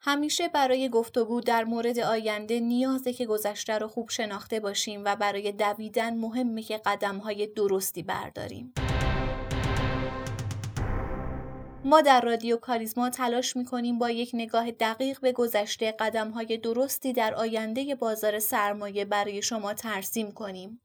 همیشه برای گفتگو در مورد آینده نیازه که گذشته رو خوب شناخته باشیم و برای دویدن مهمه که قدمهای درستی برداریم. ما در رادیو کاریزما تلاش می‌کنیم با یک نگاه دقیق به گذشته قدمهای درستی در آینده بازار سرمایه برای شما ترسیم کنیم.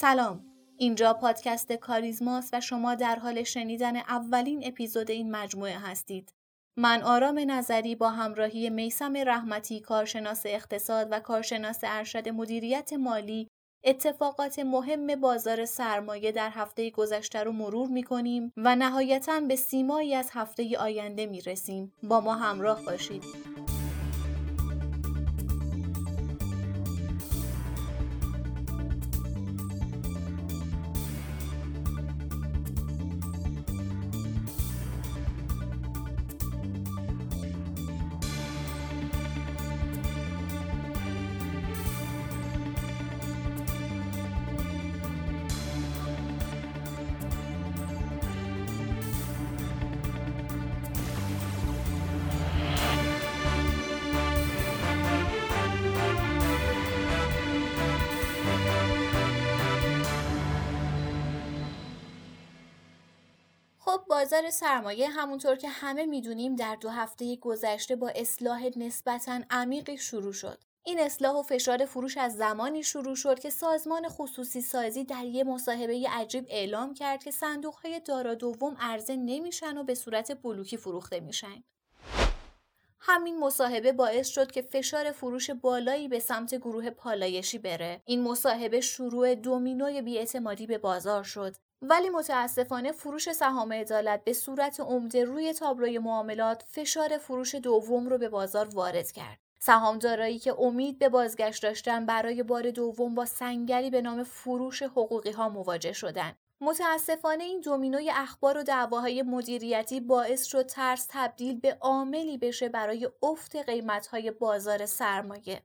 سلام اینجا پادکست کاریزماست و شما در حال شنیدن اولین اپیزود این مجموعه هستید من آرام نظری با همراهی میسم رحمتی کارشناس اقتصاد و کارشناس ارشد مدیریت مالی اتفاقات مهم بازار سرمایه در هفته گذشته رو مرور می کنیم و نهایتا به سیمایی از هفته آینده می رسیم. با ما همراه باشید. بازار سرمایه همونطور که همه می‌دونیم در دو هفته گذشته با اصلاح نسبتا عمیقی شروع شد. این اصلاح و فشار فروش از زمانی شروع شد که سازمان خصوصی سازی در یک مصاحبه عجیب اعلام کرد که صندوق های دارا دوم عرضه نمیشن و به صورت بلوکی فروخته میشن. همین مصاحبه باعث شد که فشار فروش بالایی به سمت گروه پالایشی بره. این مصاحبه شروع دومینوی بیاعتمادی به بازار شد ولی متاسفانه فروش سهام عدالت به صورت عمده روی تابلوی معاملات فشار فروش دوم رو به بازار وارد کرد. سهامدارایی که امید به بازگشت داشتن برای بار دوم با سنگری به نام فروش حقوقی ها مواجه شدند. متاسفانه این دومینوی اخبار و دعواهای مدیریتی باعث شد ترس تبدیل به عاملی بشه برای افت قیمتهای بازار سرمایه.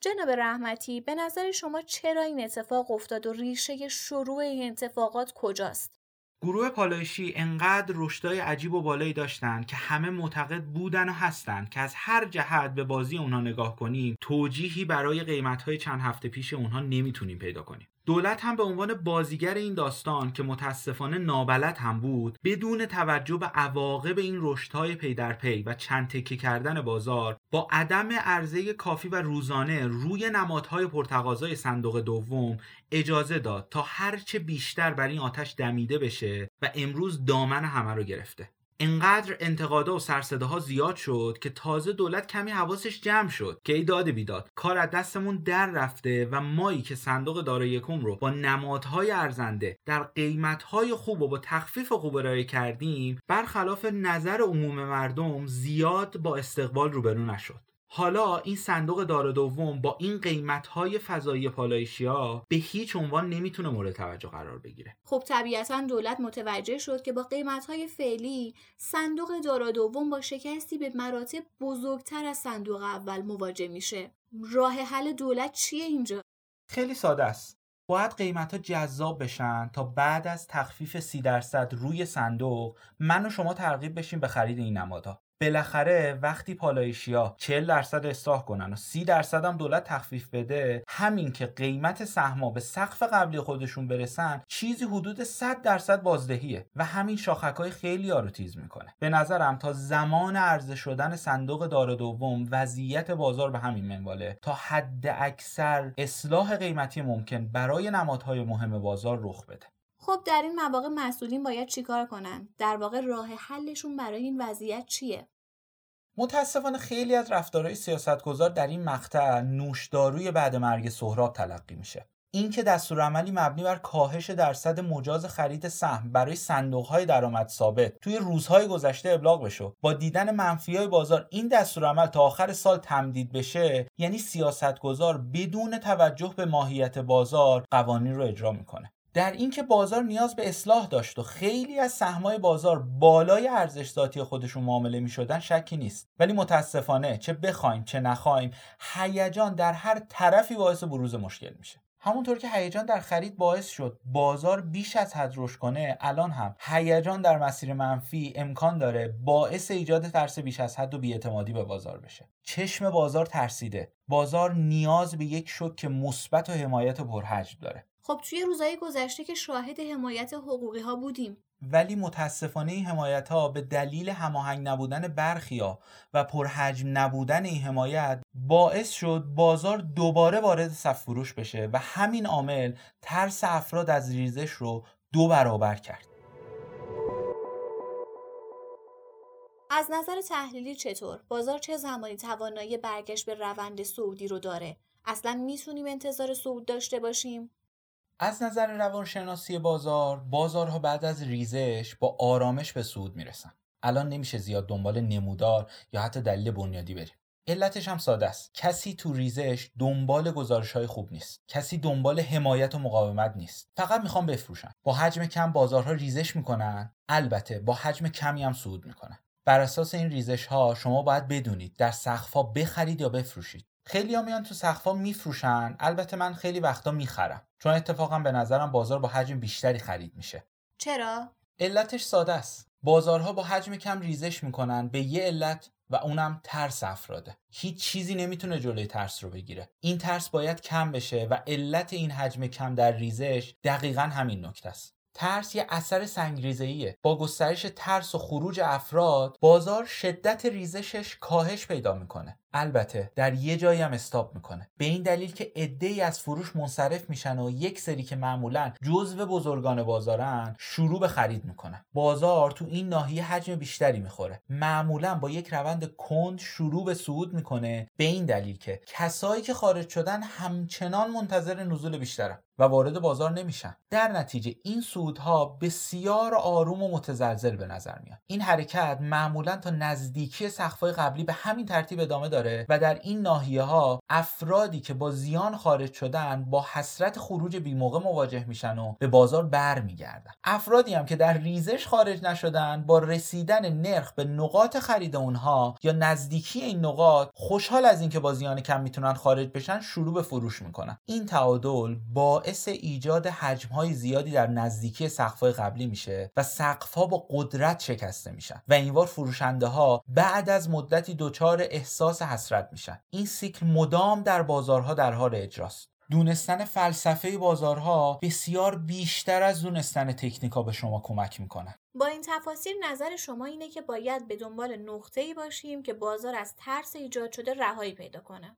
جناب رحمتی به نظر شما چرا این اتفاق افتاد و ریشه شروع این اتفاقات کجاست؟ گروه پالایشی انقدر رشدای عجیب و بالایی داشتن که همه معتقد بودن و هستن که از هر جهت به بازی اونها نگاه کنیم توجیهی برای قیمتهای چند هفته پیش اونها نمی‌تونیم پیدا کنیم دولت هم به عنوان بازیگر این داستان که متاسفانه نابلد هم بود بدون توجه به عواقب این رشدهای پی در پی و چند تکه کردن بازار با عدم عرضه کافی و روزانه روی نمادهای پرتقاضای صندوق دوم اجازه داد تا هرچه بیشتر بر این آتش دمیده بشه و امروز دامن همه رو گرفته. انقدر انتقادا و سرصداها زیاد شد که تازه دولت کمی حواسش جمع شد. که ای داده بیداد کار از دستمون در رفته و مایی که صندوق دارای یکم رو با نمادهای ارزنده در قیمتهای خوب و با تخفیف خوب ارائه کردیم برخلاف نظر عموم مردم زیاد با استقبال روبرو نشد. حالا این صندوق دار دوم با این قیمت های فضایی پالایشیا به هیچ عنوان نمی‌تونه مورد توجه قرار بگیره. خب طبیعتا دولت متوجه شد که با قیمت های فعلی صندوق دارا دوم با شکستی به مراتب بزرگتر از صندوق اول مواجه میشه. راه حل دولت چیه اینجا؟ خیلی ساده است. باید قیمت ها جذاب بشن تا بعد از تخفیف سی درصد روی صندوق من و شما ترغیب بشیم به خرید این نمادها. بالاخره وقتی پالایشیا 40 درصد اصلاح کنن و 30 درصد هم دولت تخفیف بده همین که قیمت سهما به سقف قبلی خودشون برسن چیزی حدود 100 درصد بازدهیه و همین شاخک های خیلی رو تیز می‌کنه. به نظرم تا زمان عرضه شدن صندوق دار دوم وضعیت بازار به همین منواله. تا حد اکثر اصلاح قیمتی ممکن برای نمادهای مهم بازار رخ بده. خب در این مواقع مسئولین باید چیکار کنن؟ در واقع راه حلشون برای این وضعیت چیه؟ متاسفانه خیلی از رفتارهای سیاستگزار در این مقطع نوشداروی بعد مرگ سهراب تلقی میشه. اینکه دستورالعملی مبنی بر کاهش درصد مجاز خرید سهم برای صندوقهای درآمد ثابت توی روزهای گذشته ابلاغ بشه با دیدن منفی بازار این دستورالعمل تا آخر سال تمدید بشه یعنی سیاستگزار بدون توجه به ماهیت بازار قوانین رو اجرا می‌کنه در اینکه بازار نیاز به اصلاح داشت و خیلی از سهمای بازار بالای ارزش ذاتی خودشون معامله می شدن شکی نیست. ولی متاسفانه چه بخوایم چه نخوایم هیجان در هر طرفی باعث بروز مشکل میشه. همونطور که هیجان در خرید باعث شد بازار بیش از حد رشد کنه الان هم هیجان در مسیر منفی امکان داره باعث ایجاد ترس بیش از حد و بیاعتمادی به بازار بشه. چشم بازار ترسیده. بازار نیاز به یک شوک مثبت و حمایت پرحجم داره. خب توی روزهای گذشته که شاهد حمایت حقوقی ها بودیم. ولی متاسفانه این حمایت ها به دلیل هماهنگ نبودن برخی ها و پرحجم نبودن این حمایت باعث شد بازار دوباره وارد صف فروش بشه و همین عامل ترس افراد از ریزش رو دو برابر کرد. از نظر تحلیلی چطور؟ بازار چه زمانی توانایی برگشت به روند سعودی رو داره؟ اصلا می‌تونیم انتظار صعود داشته باشیم؟ از نظر روانشناسی بازار بازارها بعد از ریزش با آرامش به صعود می‌رسن. الان نمیشه زیاد دنبال نمودار یا حتی دلیل بنیادی بریم علتش هم ساده است. کسی تو ریزش دنبال گزارش های خوب نیست. کسی دنبال حمایت و مقاومت نیست. فقط می‌خوام بفروشن. با حجم کم بازارها ریزش می‌کنن. البته با حجم کمی هم صعود می‌کنن. بر اساس این ریزش ها شما باید بدونید در سقفا بخرید یا بفروشید. خیلی ها میان تو سقفا میفروشن. البته من خیلی وقتا می‌خرم. چون اتفاقا به نظرم بازار با حجم بیشتری خرید میشه. چرا؟ علتش ساده است. بازارها با حجم کم ریزش می‌کنن. به یه علت و اونم ترس افراده. هیچ چیزی نمی‌تونه جلوی ترس رو بگیره. این ترس باید کم بشه و علت این حجم کم در ریزش دقیقا همین نکته است. ترس یه اثر سنگریزهیه با گسترش ترس و خروج افراد بازار شدت ریزشش کاهش پیدا می‌کنه. البته در یه جایی هم استاپ می‌کنه. به این دلیل که ای از فروش منصرف میشن و یک سری که معمولا جزو بزرگان بازارن شروع به خرید می‌کنن. بازار تو این ناحیه حجم بیشتری می‌خوره. معمولا با یک روند کند شروع به صعود می‌کنه به این دلیل که کسایی که خارج شدن همچنان منتظر نزول بیشترن و وارد بازار نمیشن. در نتیجه این صعودها بسیار آروم و متزلزل به نظر میاد. این حرکت معمولا تا نزدیکی سقف‌های قبلی به همین ترتیب ادامه و در این ناحیه ها افرادی که با زیان خارج شدن با حسرت خروج بی موقع مواجه میشن و به بازار برمیگردن. افرادی هم که در ریزش خارج نشدن با رسیدن نرخ به نقاط خرید اونها یا نزدیکی این نقاط خوشحال از اینکه با زیان کم می‌تونن خارج بشن شروع به فروش می‌کنن. این تعادل باعث ایجاد حجم زیادی در نزدیکی سقف قبلی میشه و سقف ها با قدرت شکسته میشن و اینوار فروشنده ها بعد از مدتی دچار احساس حسرت میشن. این سیکل مدام در بازارها در حال اجراست. دونستن فلسفه بازارها بسیار بیشتر از دونستن تکنیکا به شما کمک می‌کنه با این تفاصیل نظر شما اینه که باید به دنبال نقطه ای باشیم که بازار از ترس ایجاد شده رهایی پیدا کنه.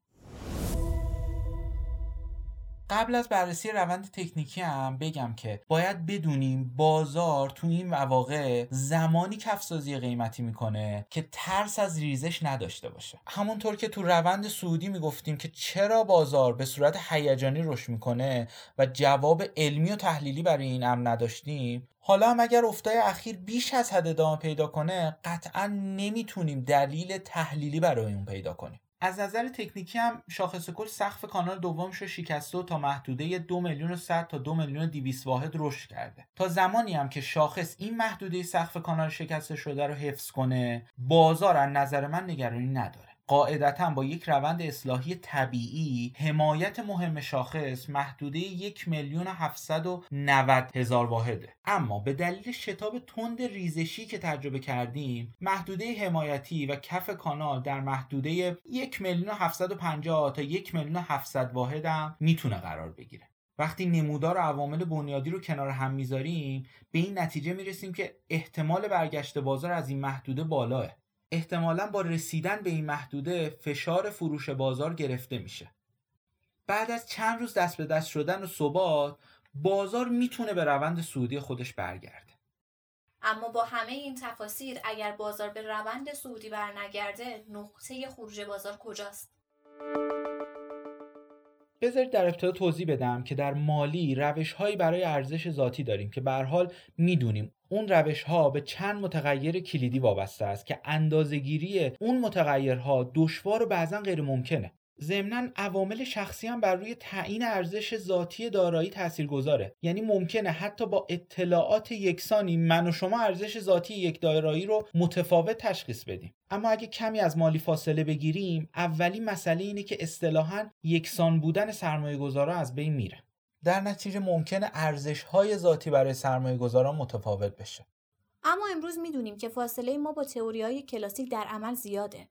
قبل از بررسی روند تکنیکی هم بگم که باید بدونیم بازار تو این مواقع زمانی کفسازی قیمتی می‌کنه که ترس از ریزش نداشته باشه. همونطور که تو روند سعودی می‌گفتیم که چرا بازار به صورت هیجانی رشد می‌کنه و جواب علمی و تحلیلی برای این امر نداشتیم حالا هم اگر افتای اخیر بیش از حد ادامه پیدا کنه قطعا نمی‌تونیم دلیل تحلیلی برای اون پیدا کنیم. از نظر تکنیکی هم شاخص کل سقف کانال دومش رو شکسته و تا محدوده دو میلیون و تا دو میلیون و واحد رشد کرده. تا زمانی هم که شاخص این محدوده سقف کانال شکسته شده رو حفظ کنه بازار از نظر من نگرانی نداره. قاعدتا با یک روند اصلاحی طبیعی حمایت مهم شاخص محدوده یک میلیون هزار واحده. اما به دلیل شتاب تند ریزشی که تجربه کردیم محدوده حمایتی و کف کانال در محدوده یک میلیون تا یک میلیون واحد هم می‌تونه قرار بگیره. وقتی نمودار و عوامل بنیادی رو کنار هم می‌ذاریم به این نتیجه می‌رسیم که احتمال برگشت بازار از این محدوده بالاه. احتمالا با رسیدن به این محدوده فشار فروش بازار گرفته میشه. بعد از چند روز دست به دست شدن و ثبات بازار می‌تونه به روند سعودی خودش برگرده. اما با همه این تفاسیر اگر بازار به روند سعودی برنگرده نقطه خروج بازار کجاست؟ بذارید در ابتدا توضیح بدم که در مالی روش هایی برای ارزش ذاتی داریم که به حال می‌دونیم اون روش ها به چند متغیر کلیدی وابسته است که اندازهگیری اون متغیرها دشوار و بعضا غیر ممکنه ضمنا عوامل شخصی هم بر روی تعیین ارزش ذاتی دارایی گذاره یعنی ممکنه حتی با اطلاعات یکسانی من و شما ارزش ذاتی یک دارایی رو متفاوت تشخیص بدیم. اما اگه کمی از مالی فاصله بگیریم اولی مسئله اینه که اصطلاحا یکسان بودن سرمایه گذارا از بین میره. در نتیجه ممکنه ارزش های ذاتی برای سرمایه گذاران متفاوت بشه. اما امروز می‌دونیم که فاصله ما با تئوری های کلاسیک در عمل زیاده.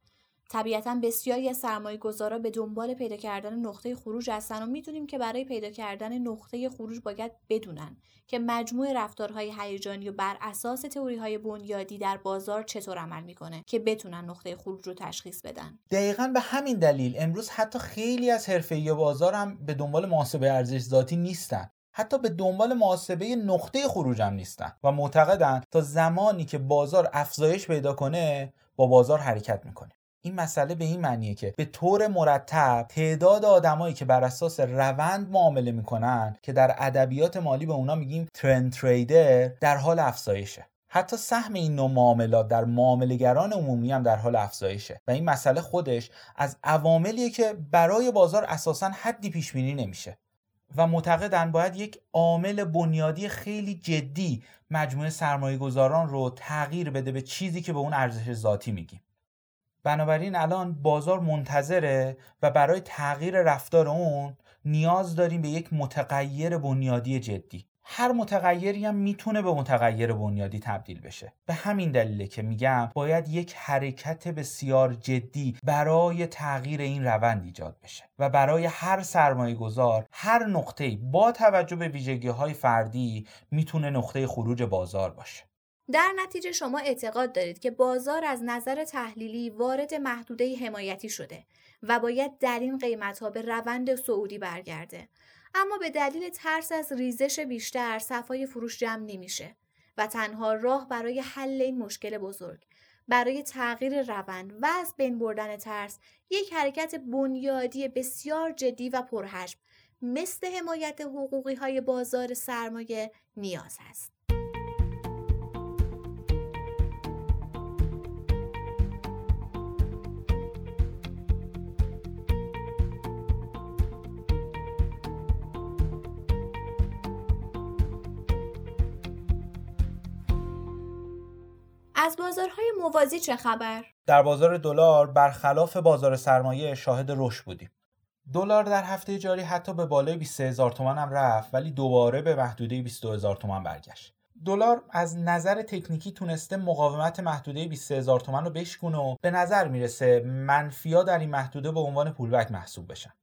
طبیعتا بسیاری از سرمایه گذارا به دنبال پیدا کردن نقطه خروج هستن و می‌دونیم که برای پیدا کردن نقطه خروج باید بدونن که مجموع رفتارهای هیجانی و بر اساس تئوری های بنیادی در بازار چطور عمل می‌کنه که بتونن نقطه خروج رو تشخیص بدن. دقیقا به همین دلیل امروز حتی خیلی از حرفه‌ای بازار هم به دنبال محاسبه ارزش ذاتی نیستن. حتی به دنبال محاسبه نقطه خروج هم نیستن و معتقدن تا زمانی که بازار افزایش پیدا کنه با بازار حرکت می‌کنه. این مسئله به این معنیه که به طور مرتب تعداد آدمایی که بر اساس روند معامله می‌کنن که در ادبیات مالی به اونا میگیم ترند تریدر در حال افزایشه. حتی سهم این نوع معاملات در معاملهگران عمومی هم در حال افزایشه و این مسئله خودش از عواملیه که برای بازار اساسا حدی پیش بینی نمیشه و معتقدن باید یک عامل بنیادی خیلی جدی مجموعه سرمایه گذاران رو تغییر بده به چیزی که به اون ارزش ذاتی میگیم. بنابراین الان بازار منتظره و برای تغییر رفتار اون نیاز داریم به یک متغیر بنیادی جدی. هر متغیری هم می‌تونه به متغیر بنیادی تبدیل بشه. به همین دلیله که میگم باید یک حرکت بسیار جدی برای تغییر این روند ایجاد بشه و برای هر سرمایه گذار هر نقطه با توجه به ویژگی های فردی می‌تونه نقطه خروج بازار باشه. در نتیجه شما اعتقاد دارید که بازار از نظر تحلیلی وارد محدوده حمایتی شده و باید در این قیمت ها به روند سعودی برگرده اما به دلیل ترس از ریزش بیشتر صفای فروش جمع نمیشه و تنها راه برای حل این مشکل بزرگ برای تغییر روند و از بین بردن ترس یک حرکت بنیادی بسیار جدی و پرحجم مثل حمایت حقوقی های بازار سرمایه نیاز است. از بازارهای موازی چه خبر؟ در بازار دلار برخلاف بازار سرمایه شاهد رشد بودیم. دلار در هفته جاری حتی به بالای 23 هزار تومان هم رفت ولی دوباره به محدوده 22 هزار تومان برگشت. دلار از نظر تکنیکی تونسته مقاومت محدوده 23 هزار تومان رو بشکونه و به نظر می‌رسه منفیا در این محدوده به عنوان پولبک محسوب بشن.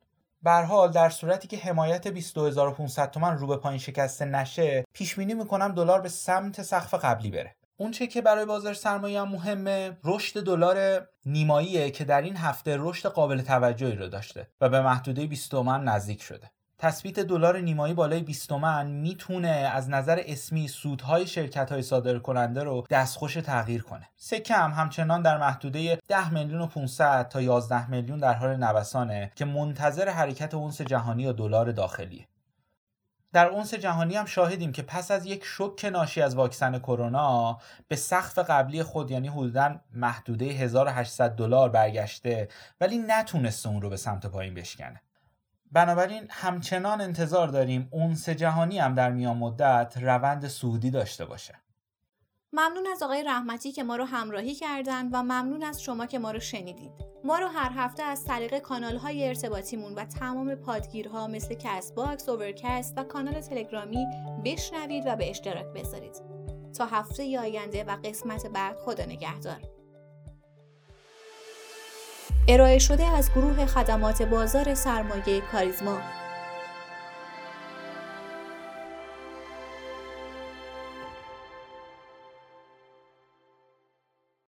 به حال در صورتی که حمایت 22500 تومان رو به پایین شکسته نشه پیش بینی می‌کنم دلار به سمت سقف قبلی بره اون چه که برای بازار سرمایه هم مهمه رشد دلار نیماییه که در این هفته رشد قابل توجهی رو داشته و به محدوده 20 تومن نزدیک شده تثبیت دلار نیمایی بالای 20 تومن می‌تونه از نظر اسمی سودهای شرکت های صادر کننده رو دستخوش تغییر کنه. سکه هم همچنان در محدوده 10 میلیون و 500 تا 11 میلیون در حال نوسانه که منتظر حرکت اونس جهانی و دلار داخلیه. در اونس جهانی هم شاهدیم که پس از یک شوک ناشی از واکسن کرونا به سقف قبلی خود یعنی حدودا محدوده 1800 دلار برگشته ولی نتونسته اون رو به سمت پایین بشکنه. بنابراین همچنان انتظار داریم اونس جهانی هم در میان مدت روند صعودی داشته باشه. ممنون از آقای رحمتی که ما رو همراهی کردن و ممنون از شما که ما رو شنیدید. ما رو هر هفته از طریق کانال های ارتباطیمون و تمام پادگیرها مثل Castbox، Overcast و کانال تلگرامی بشنوید و به اشتراک بذارید. تا هفته آینده و قسمت بعد خدا نگهدار. ارائه شده از گروه خدمات بازار سرمایه کاریزما